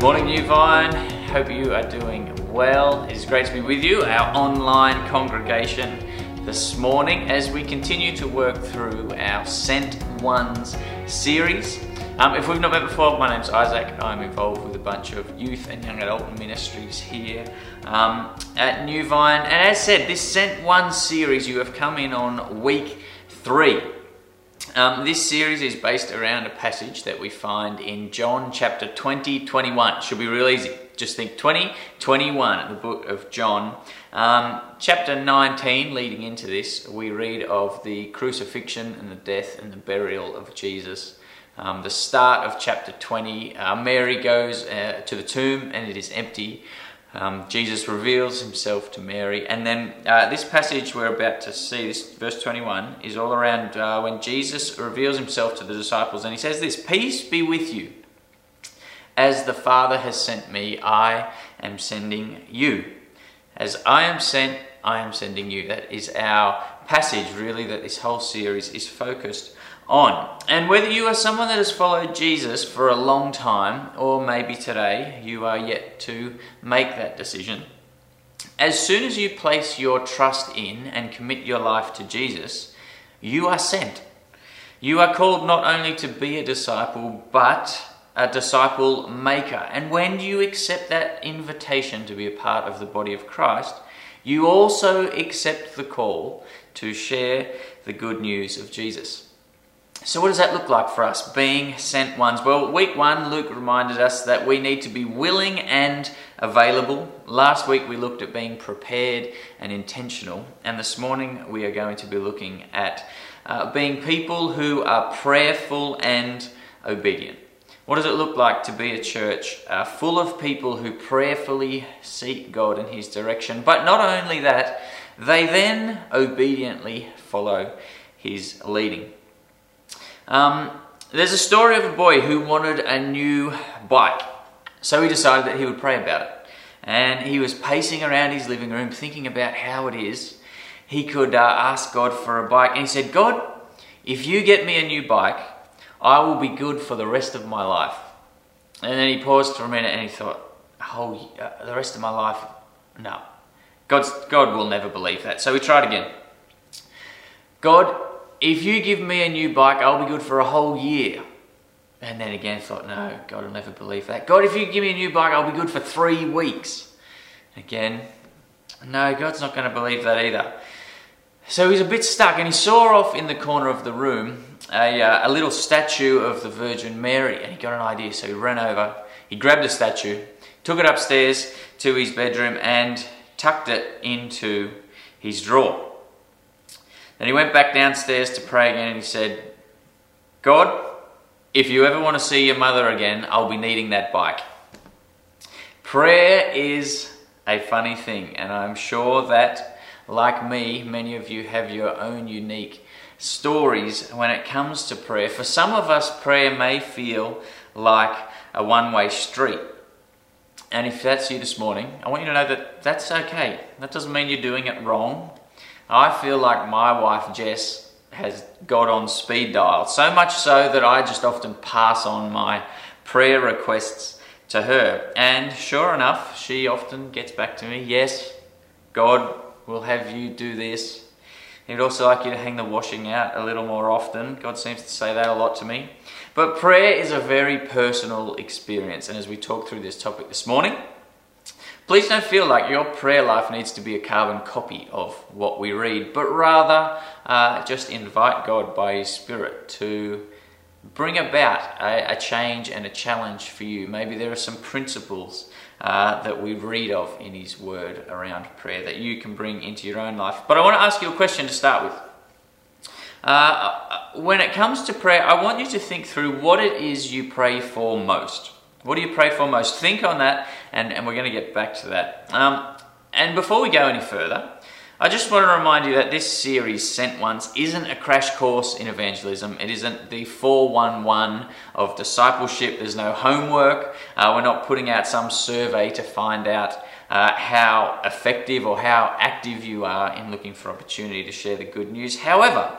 Morning, New Vine. Hope you are doing well. It is great to be with you, our online congregation, this morning as we continue to work through our Sent Ones series. Um, if we've not met before, my name's Isaac. I'm involved with a bunch of youth and young adult ministries here um, at New Vine. And as said, this Sent One series, you have come in on week three. Um, this series is based around a passage that we find in John chapter 20, 21. Should be real easy. Just think 20, 21, the book of John. Um, chapter 19, leading into this, we read of the crucifixion and the death and the burial of Jesus. Um, the start of chapter 20, uh, Mary goes uh, to the tomb and it is empty. Um, Jesus reveals himself to Mary. And then uh, this passage we're about to see, this verse 21, is all around uh, when Jesus reveals himself to the disciples. And he says this Peace be with you. As the Father has sent me, I am sending you. As I am sent, I am sending you. That is our passage, really, that this whole series is focused on. And whether you are someone that has followed Jesus for a long time, or maybe today you are yet to make that decision, as soon as you place your trust in and commit your life to Jesus, you are sent. You are called not only to be a disciple, but a disciple maker. And when you accept that invitation to be a part of the body of Christ, you also accept the call to share the good news of Jesus. So, what does that look like for us, being sent ones? Well, week one, Luke reminded us that we need to be willing and available. Last week, we looked at being prepared and intentional. And this morning, we are going to be looking at uh, being people who are prayerful and obedient. What does it look like to be a church uh, full of people who prayerfully seek God in His direction? But not only that, they then obediently follow His leading. Um, there's a story of a boy who wanted a new bike, so he decided that he would pray about it. And he was pacing around his living room thinking about how it is he could uh, ask God for a bike. And he said, God, if you get me a new bike, I will be good for the rest of my life. And then he paused for a minute and he thought, oh, uh, the rest of my life? No. God's, God will never believe that. So he tried again. God, if you give me a new bike, I'll be good for a whole year. And then again thought, no, God will never believe that. God, if you give me a new bike, I'll be good for three weeks. Again, no, God's not going to believe that either. So he's a bit stuck, and he saw off in the corner of the room a, uh, a little statue of the Virgin Mary, and he got an idea. So he ran over, he grabbed the statue, took it upstairs to his bedroom, and tucked it into his drawer. Then he went back downstairs to pray again and he said, God, if you ever want to see your mother again, I'll be needing that bike. Prayer is a funny thing, and I'm sure that, like me, many of you have your own unique stories when it comes to prayer. For some of us, prayer may feel like a one way street. And if that's you this morning, I want you to know that that's okay. That doesn't mean you're doing it wrong. I feel like my wife Jess has got on speed dial, so much so that I just often pass on my prayer requests to her. And sure enough, she often gets back to me, Yes, God will have you do this. He'd also like you to hang the washing out a little more often. God seems to say that a lot to me. But prayer is a very personal experience. And as we talk through this topic this morning, Please don't feel like your prayer life needs to be a carbon copy of what we read, but rather uh, just invite God by His Spirit to bring about a, a, change and a challenge for you. Maybe there are some principles uh, that we read of in His Word around prayer that you can bring into your own life. But I want to ask you a question to start with. Uh, uh when it comes to prayer, I want you to think through what it is you pray for most. What do you pray for most? Think on that, and, and we're going to get back to that. Um, and before we go any further, I just want to remind you that this series, Sent Ones, isn't a crash course in evangelism. It isn't the 411 of discipleship. There's no homework. Uh, we're not putting out some survey to find out uh, how effective or how active you are in looking for opportunity to share the good news. However,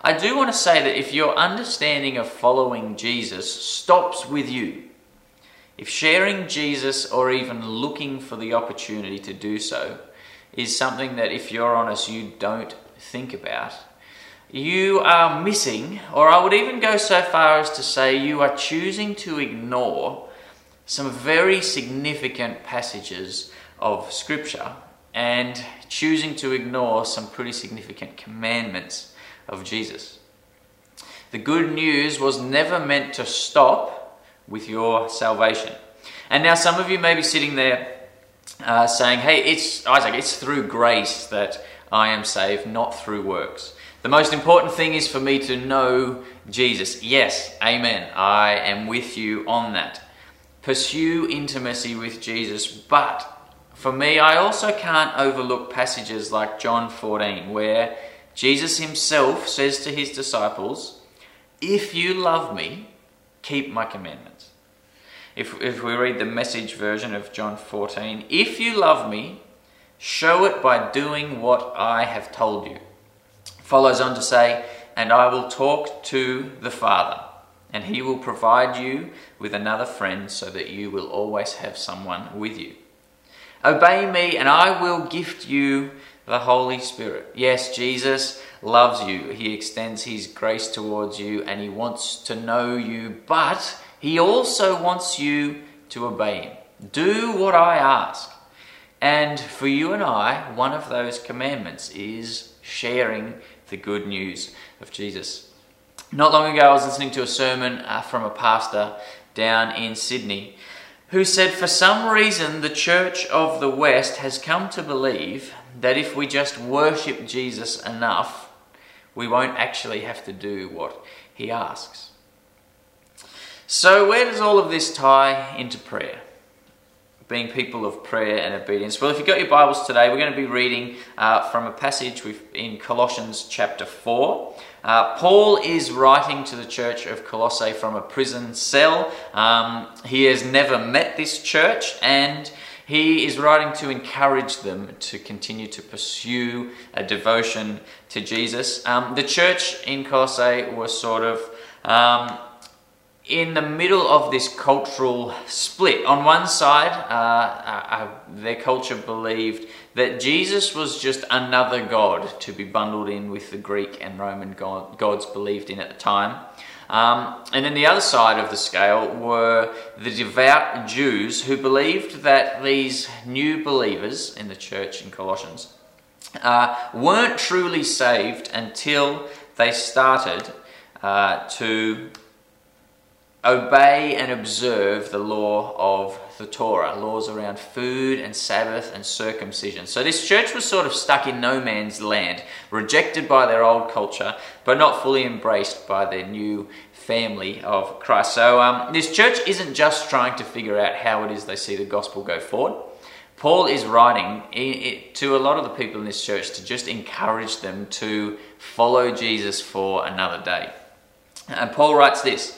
I do want to say that if your understanding of following Jesus stops with you, if sharing Jesus or even looking for the opportunity to do so is something that, if you're honest, you don't think about, you are missing, or I would even go so far as to say you are choosing to ignore some very significant passages of Scripture and choosing to ignore some pretty significant commandments of Jesus. The good news was never meant to stop with your salvation. And now, some of you may be sitting there uh, saying, Hey, it's Isaac, it's through grace that I am saved, not through works. The most important thing is for me to know Jesus. Yes, amen. I am with you on that. Pursue intimacy with Jesus, but for me, I also can't overlook passages like John 14, where Jesus himself says to his disciples, If you love me, keep my commandments. If, if we read the message version of John 14, if you love me, show it by doing what I have told you. Follows on to say, And I will talk to the Father, and he will provide you with another friend so that you will always have someone with you. Obey me, and I will gift you the Holy Spirit. Yes, Jesus loves you. He extends His grace towards you and He wants to know you, but He also wants you to obey Him. Do what I ask. And for you and I, one of those commandments is sharing the good news of Jesus. Not long ago, I was listening to a sermon uh, from a pastor down in Sydney who said, For some reason, the Church of the West has come to believe that if we just worship Jesus enough, we won't actually have to do what he asks. So, where does all of this tie into prayer? Being people of prayer and obedience. Well, if you've got your Bibles today, we're going to be reading uh, from a passage in Colossians chapter 4. Uh, Paul is writing to the church of Colossae from a prison cell. Um, he has never met this church and he is writing to encourage them to continue to pursue a devotion to Jesus. Um, the church in Colossae was sort of um, in the middle of this cultural split. On one side, uh, uh, uh, their culture believed that Jesus was just another god to be bundled in with the Greek and Roman god, gods believed in at the time. Um, and then the other side of the scale were the devout Jews who believed that these new believers in the church in Colossians uh, weren't truly saved until they started uh, to obey and observe the law of the Torah, laws around food and Sabbath and circumcision. So this church was sort of stuck in no man's land, rejected by their old culture, but not fully embraced by their new family of Christ. So um, this church isn't just trying to figure out how it is they see the gospel go forward. Paul is writing to a lot of the people in this church to just encourage them to follow Jesus for another day. And Paul writes this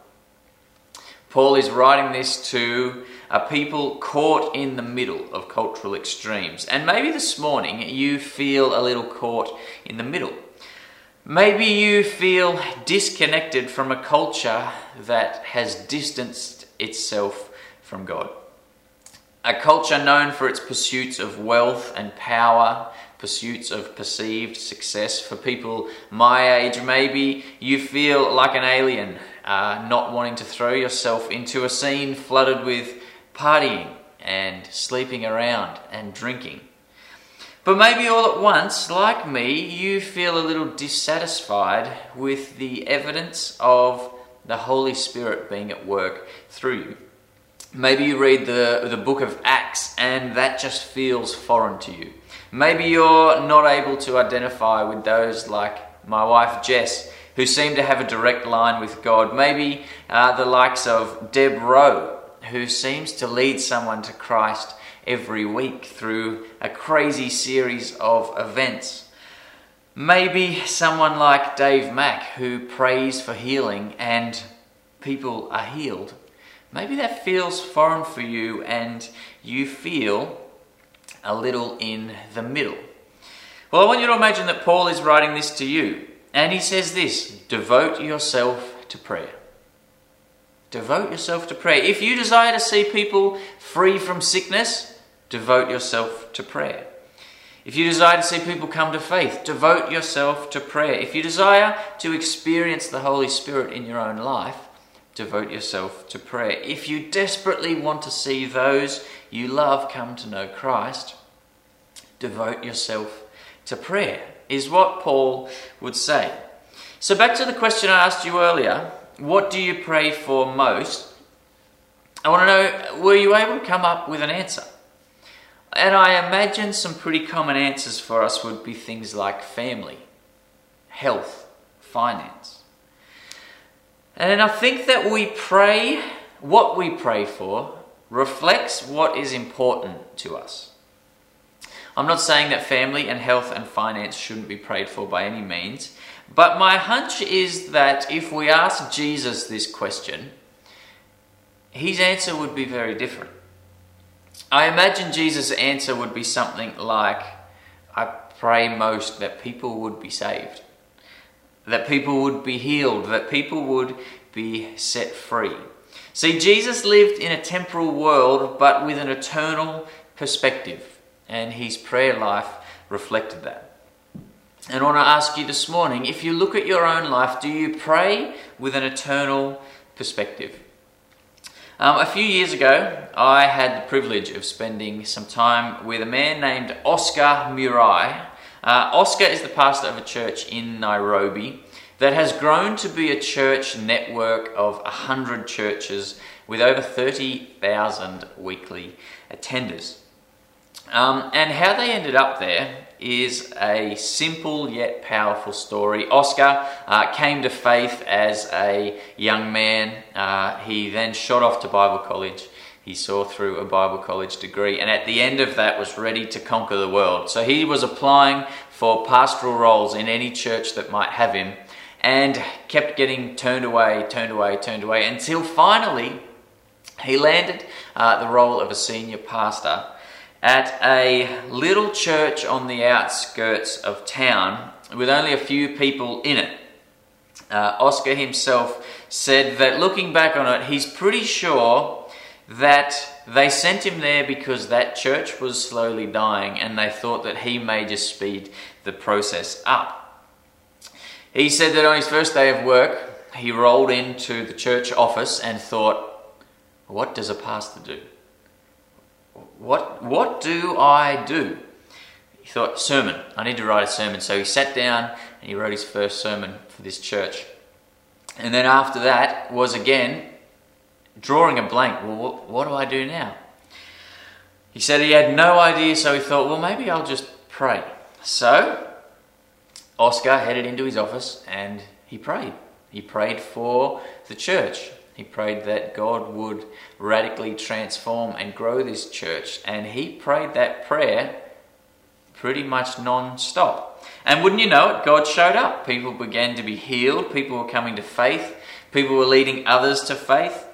Paul is writing this to a people caught in the middle of cultural extremes. And maybe this morning you feel a little caught in the middle. Maybe you feel disconnected from a culture that has distanced itself from God. A culture known for its pursuits of wealth and power, pursuits of perceived success. For people my age, maybe you feel like an alien uh, not wanting to throw yourself into a scene flooded with partying and sleeping around and drinking. But maybe all at once, like me, you feel a little dissatisfied with the evidence of the Holy Spirit being at work through you. Maybe you read the, the book of Acts and that just feels foreign to you. Maybe you're not able to identify with those like my wife Jess, who seem to have a direct line with God. Maybe uh, the likes of Deb Rowe, who seems to lead someone to Christ every week through a crazy series of events. Maybe someone like Dave Mack, who prays for healing and people are healed. Maybe that feels foreign for you and you feel a little in the middle. Well, I want you to imagine that Paul is writing this to you, and he says this devote yourself to prayer. Devote yourself to prayer. If you desire to see people free from sickness, devote yourself to prayer. If you desire to see people come to faith, devote yourself to prayer. If you desire to experience the Holy Spirit in your own life, devote yourself to prayer. If you desperately want to see those you love come to know Christ, devote yourself to prayer, is what Paul would say. So, back to the question I asked you earlier what do you pray for most? I want to know were you able to come up with an answer? And I imagine some pretty common answers for us would be things like family, health, finance. And I think that we pray, what we pray for, reflects what is important to us. I'm not saying that family and health and finance shouldn't be prayed for by any means, but my hunch is that if we ask Jesus this question, his answer would be very different. I imagine Jesus' answer would be something like, I pray most that people would be saved that people would be healed, that people would be set free. See, Jesus lived in a temporal world, but with an eternal perspective, and his prayer life reflected that. And I want to ask you this morning if you look at your own life, do you pray with an eternal perspective? Um, a few years ago, I had the privilege of spending some time with a man named Oscar Muriu uh, Oscar is the pastor of a church in Nairobi that has grown to be a church network of 100 churches with over 30,000 weekly attenders. Um, and how they ended up there is a simple yet powerful story. Oscar uh, came to faith as a young man. Uh, he then shot off to Bible college he saw through a Bible college degree, and at the end of that was ready to conquer the world. So he was applying for pastoral roles in any church that might have him, and kept getting turned away, turned away, turned away, until finally he landed uh, the role of a senior pastor at a little church on the outskirts of town with only a few people in it. Uh, Oscar himself said that looking back on it, he's pretty sure that they sent him there because that church was slowly dying and they thought that he may just speed the process up. He said that on his first day of work, he rolled into the church office and thought, What does a pastor do? What, what do I do? He thought, Sermon. I need to write a sermon. So he sat down and he wrote his first sermon for this church. And then after that was again drawing a blank. Well, what, what do I do now? He said he had no idea, so he thought, well, maybe I'll just pray. So, Oscar headed into his office and he prayed. He prayed for the church. He prayed that God would radically transform and grow this church. And he prayed that prayer pretty much non stop. And wouldn't you know it, God showed up. People began to be healed, people were coming to faith, people were leading others to faith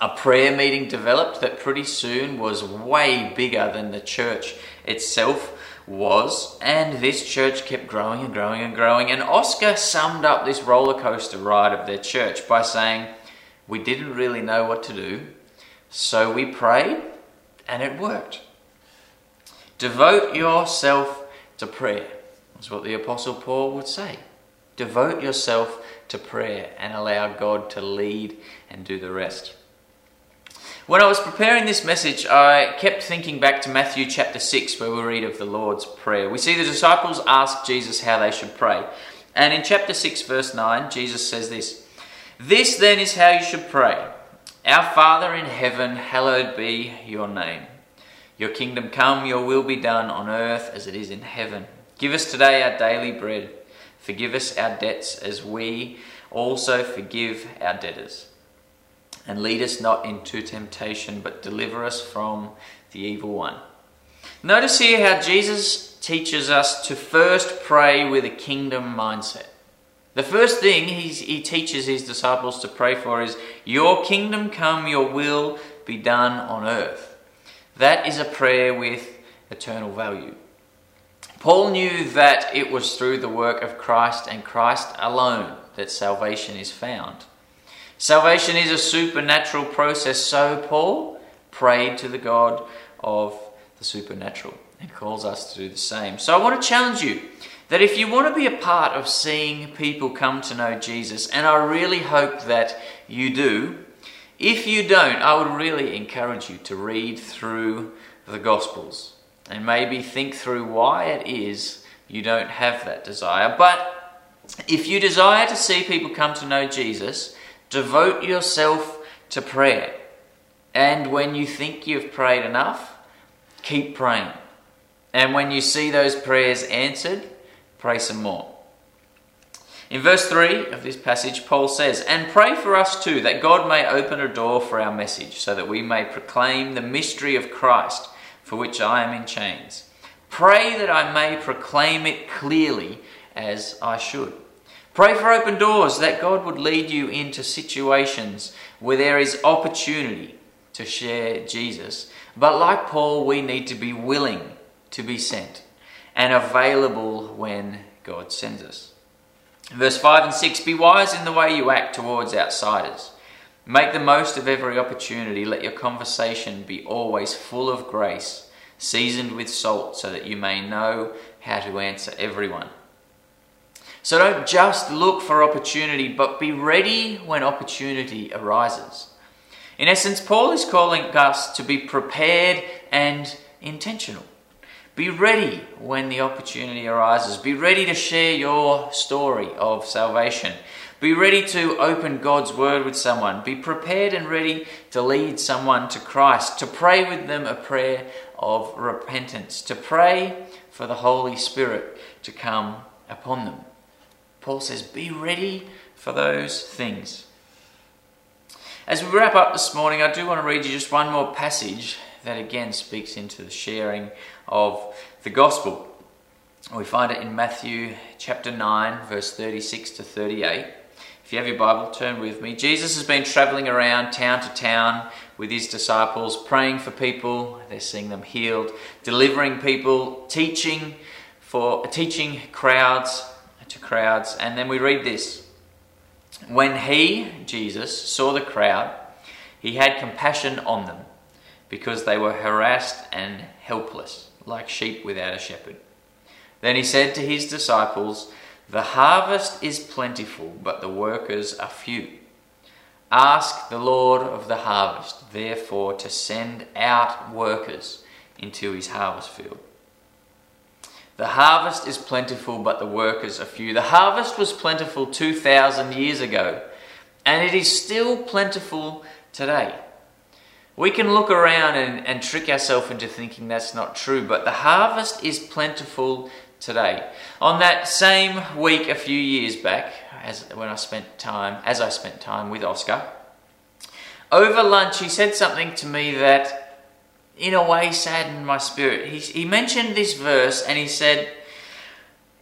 a prayer meeting developed that pretty soon was way bigger than the church itself was. And this church kept growing and growing and growing. And Oscar summed up this roller coaster ride of their church by saying, We didn't really know what to do, so we prayed and it worked. Devote yourself to prayer. That's what the Apostle Paul would say. Devote yourself to prayer and allow God to lead and do the rest. When I was preparing this message, I kept thinking back to Matthew chapter 6, where we read of the Lord's Prayer. We see the disciples ask Jesus how they should pray. And in chapter 6, verse 9, Jesus says this This then is how you should pray Our Father in heaven, hallowed be your name. Your kingdom come, your will be done on earth as it is in heaven. Give us today our daily bread. Forgive us our debts as we also forgive our debtors. And lead us not into temptation, but deliver us from the evil one. Notice here how Jesus teaches us to first pray with a kingdom mindset. The first thing he teaches his disciples to pray for is, Your kingdom come, your will be done on earth. That is a prayer with eternal value. Paul knew that it was through the work of Christ and Christ alone that salvation is found. Salvation is a supernatural process, so Paul prayed to the God of the supernatural and calls us to do the same. So I want to challenge you that if you want to be a part of seeing people come to know Jesus, and I really hope that you do, if you don't, I would really encourage you to read through the Gospels and maybe think through why it is you don't have that desire. But if you desire to see people come to know Jesus, devote yourself to prayer. And when you think you've prayed enough, keep praying. And when you see those prayers answered, pray some more. In verse 3 of this passage, Paul says, And pray for us too, that God may open a door for our message, so that we may proclaim the mystery of Christ, for which I am in chains. Pray that I may proclaim it clearly as I should. Pray for open doors, that God would lead you into situations where there is opportunity to share Jesus. But like Paul, we need to be willing to be sent and available when God sends us. Verse 5 and 6 Be wise in the way you act towards outsiders. Make the most of every opportunity. Let your conversation be always full of grace, seasoned with salt, so that you may know how to answer everyone. So don't just look for opportunity, but be ready when opportunity arises. In essence, Paul is calling us to be prepared and intentional. Be ready when the opportunity arises. Be ready to share your story of salvation. Be ready to open God's word with someone. Be prepared and ready to lead someone to Christ, to pray with them a prayer of repentance, to pray for the Holy Spirit to come upon them. Paul says, Be ready for those things. As we wrap up this morning, I do want to read you just one more passage that again speaks into the sharing of the gospel. We find it in Matthew chapter 9, verse 36 to 38. If you have your Bible, turn with me. Jesus has been traveling around town to town with his disciples, praying for people. They're seeing them healed, delivering people, teaching for teaching crowds to crowds. And then we read this. When he, Jesus, saw the crowd, he had compassion on them because they were harassed and helpless, like sheep without a shepherd. Then he said to his disciples, The harvest is plentiful, but the workers are few. Ask the Lord of the harvest, therefore, to send out workers into his harvest field. The harvest is plentiful, but the workers are few. The harvest was plentiful 2,000 years ago, and it is still plentiful today. We can look around and, and trick ourselves into thinking that's not true, but the harvest is plentiful today. On that same week a few years back, as when I spent time, as I spent time with Oscar, over lunch he said something to me that, in a way, saddened my spirit. He, he mentioned this verse and he said,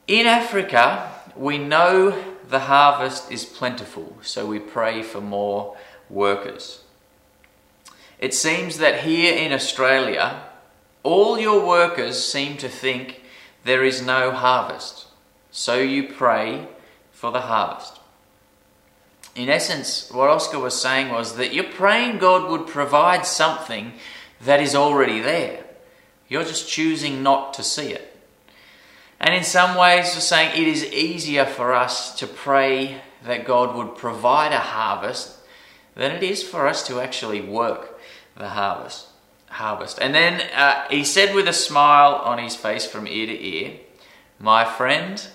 "In Africa, we know the harvest is plentiful, so we pray for more workers." It seems that here in Australia, all your workers seem to think there is no harvest. So you pray for the harvest. In essence, what Oscar was saying was that you're praying God would provide something that is already there. You're just choosing not to see it. And in some ways, we're saying it is easier for us to pray that God would provide a harvest than it is for us to actually work the harvest. Harvest. And then uh, he said with a smile on his face from ear to ear, My friend,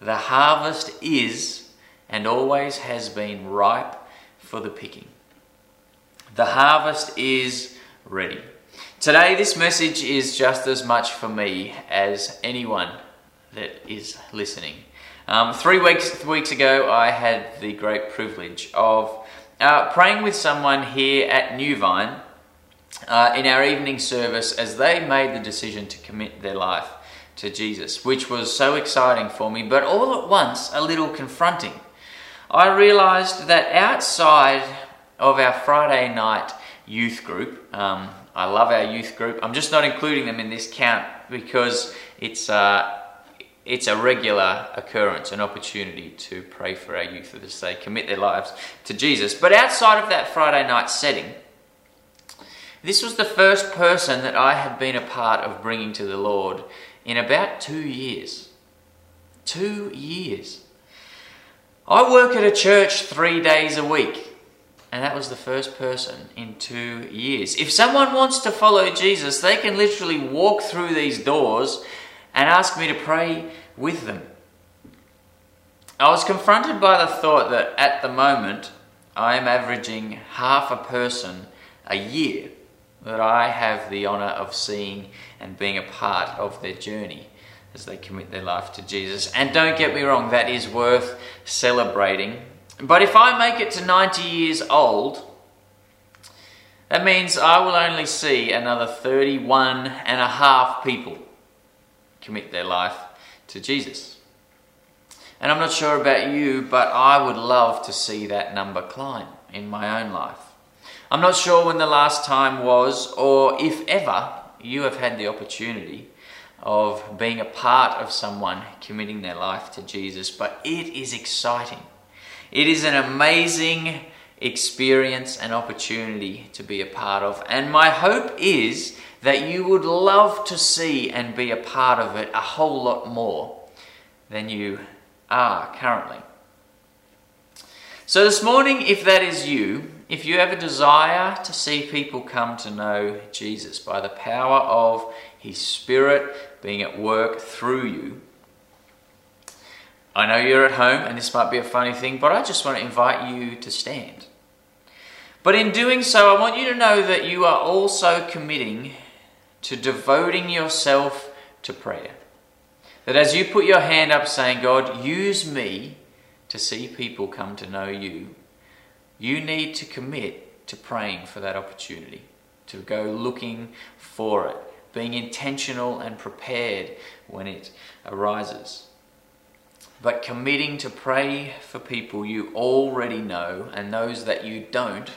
the harvest is and always has been ripe for the picking. The harvest is ready. Today, this message is just as much for me as anyone that is listening. Um, three weeks, weeks ago, I had the great privilege of uh, praying with someone here at New Vine uh, in our evening service as they made the decision to commit their life to Jesus, which was so exciting for me, but all at once a little confronting. I realized that outside of our Friday night youth group. Um, I love our youth group. I'm just not including them in this count because it's uh, it's a regular occurrence, an opportunity to pray for our youth as they commit their lives to Jesus. But outside of that Friday night setting, this was the first person that I had been a part of bringing to the Lord in about two years. Two years. I work at a church three days a week and that was the first person in two years. If someone wants to follow Jesus, they can literally walk through these doors and ask me to pray with them. I was confronted by the thought that at the moment I am averaging half a person a year that I have the honour of seeing and being a part of their journey as they commit their life to Jesus. And don't get me wrong, that is worth celebrating but if I make it to 90 years old, that means I will only see another 31 and a half people commit their life to Jesus. And I'm not sure about you, but I would love to see that number climb in my own life. I'm not sure when the last time was, or if ever, you have had the opportunity of being a part of someone committing their life to Jesus, but it is exciting. It is an amazing experience and opportunity to be a part of. And my hope is that you would love to see and be a part of it a whole lot more than you are currently. So, this morning, if that is you, if you have a desire to see people come to know Jesus by the power of His Spirit being at work through you, I know you're at home and this might be a funny thing, but I just want to invite you to stand. But in doing so, I want you to know that you are also committing to devoting yourself to prayer. That as you put your hand up saying, God, use me to see people come to know you, you need to commit to praying for that opportunity, to go looking for it, being intentional and prepared when it arises but committing to pray for people you already know and those that you don't,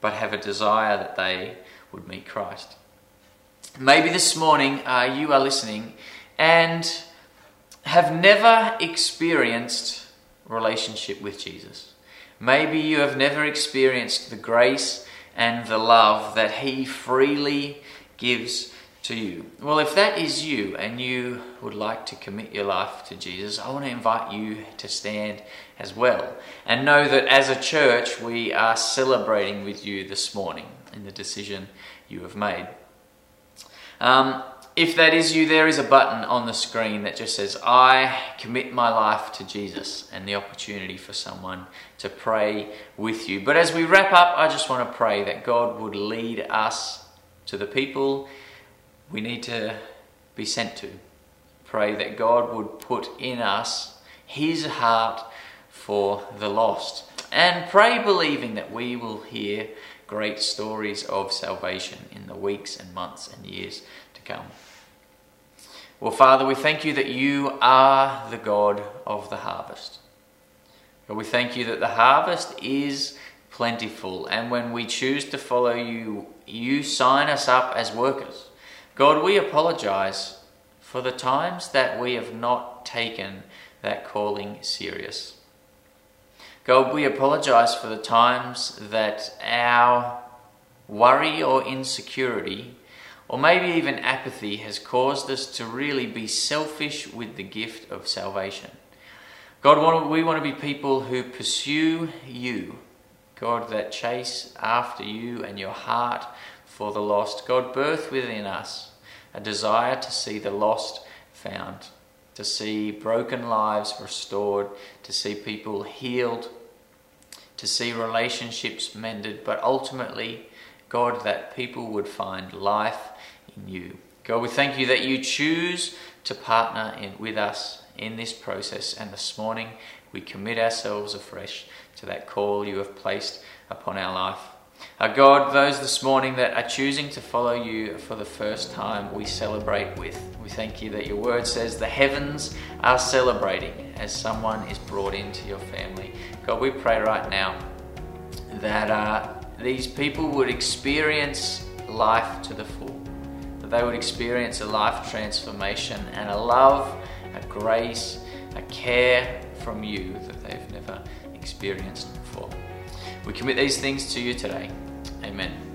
but have a desire that they would meet Christ. Maybe this morning uh, you are listening and have never experienced relationship with Jesus. Maybe you have never experienced the grace and the love that He freely gives to you. Well, if that is you and you would like to commit your life to Jesus, I want to invite you to stand as well and know that as a church we are celebrating with you this morning in the decision you have made. Um, if that is you, there is a button on the screen that just says, I commit my life to Jesus, and the opportunity for someone to pray with you. But as we wrap up, I just want to pray that God would lead us to the people we need to be sent to. Pray that God would put in us His heart for the lost. And pray believing that we will hear great stories of salvation in the weeks and months and years come. Well, Father, we thank you that you are the God of the harvest. God, we thank you that the harvest is plentiful, and when we choose to follow you, you sign us up as workers. God, we apologize for the times that we have not taken that calling serious. God, we apologize for the times that our worry or insecurity, or maybe even apathy, has caused us to really be selfish with the gift of salvation. God, we want to be people who pursue you. God, that chase after you and your heart for the lost. God, birth within us a desire to see the lost found, to see broken lives restored, to see people healed, to see relationships mended, but ultimately, God, that people would find life in you. God, we thank you that you choose to partner in, with us in this process, and this morning we commit ourselves afresh to that call you have placed upon our life. Our God, those this morning that are choosing to follow you for the first time, we celebrate with. We thank you that your word says the heavens are celebrating as someone is brought into your family. God, we pray right now that uh, these people would experience life to the full, they would experience a life transformation and a love, a grace, a care from you that they've never experienced before. We commit these things to you today. Amen.